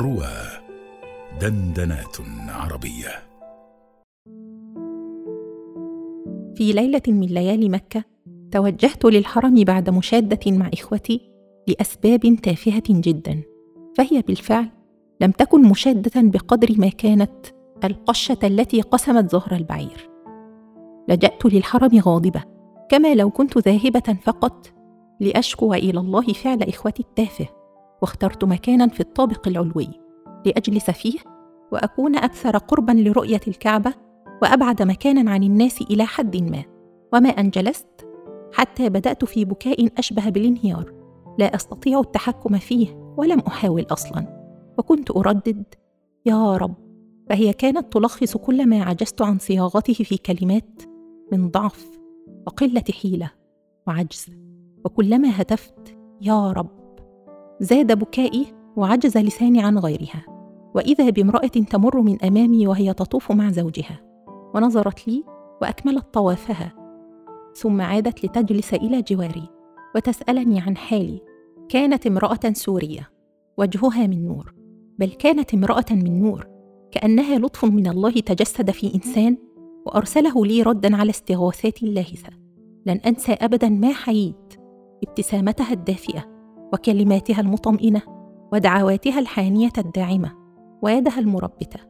روى دندنات عربية. في ليلة من ليالي مكة توجهت للحرم بعد مشادة مع إخوتي لأسباب تافهة جدا فهي بالفعل لم تكن مشادة بقدر ما كانت القشة التي قسمت ظهر البعير. لجأت للحرم غاضبة كما لو كنت ذاهبة فقط لأشكو إلى الله فعل إخوتي التافه. واخترت مكانا في الطابق العلوي لأجلس فيه وأكون أكثر قربا لرؤية الكعبة وأبعد مكانا عن الناس إلى حد ما. وما أن جلست حتى بدأت في بكاء أشبه بالانهيار. لا أستطيع التحكم فيه ولم أحاول أصلا. وكنت أردد يا رب! فهي كانت تلخص كل ما عجزت عن صياغته في كلمات من ضعف وقلة حيلة وعجز. وكلما هتفت يا رب! زاد بكائي وعجز لساني عن غيرها وإذا بامرأة تمر من أمامي وهي تطوف مع زوجها ونظرت لي وأكملت طوافها ثم عادت لتجلس إلى جواري وتسألني عن حالي. كانت امرأة سورية وجهها من نور بل كانت امرأة من نور كأنها لطف من الله تجسد في إنسان وأرسله لي ردا على استغاثاتي اللاهثه لن أنسى ابدا ما حييت ابتسامتها الدافئة. وكلماتها المطمئنة ودعواتها الحانية الداعمة ويدها المربتة.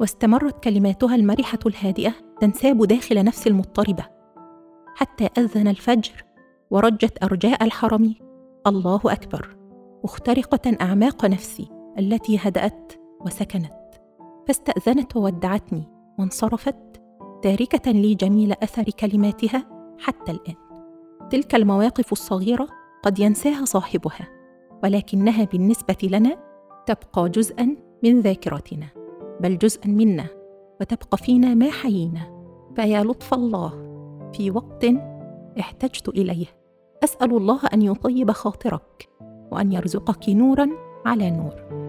واستمرت كلماتها المرحة الهادئة تنساب داخل نفسي المضطربة. حتى أذن الفجر ورجت أرجاء الحرم الله أكبر! مخترقة أعماق نفسي التي هدأت وسكنت. فاستأذنت وودعتني وانصرفت تاركة لي جميل أثر كلماتها حتى الآن. تلك المواقف الصغيرة قد ينساها صاحبها ولكنها بالنسبة لنا تبقى جزءا من ذاكرتنا بل جزءا منا وتبقى فينا ما حيينا. فيا لطف الله في وقت احتجت إليه. أسأل الله أن يطيب خاطرك وأن يرزقك نورا على نور.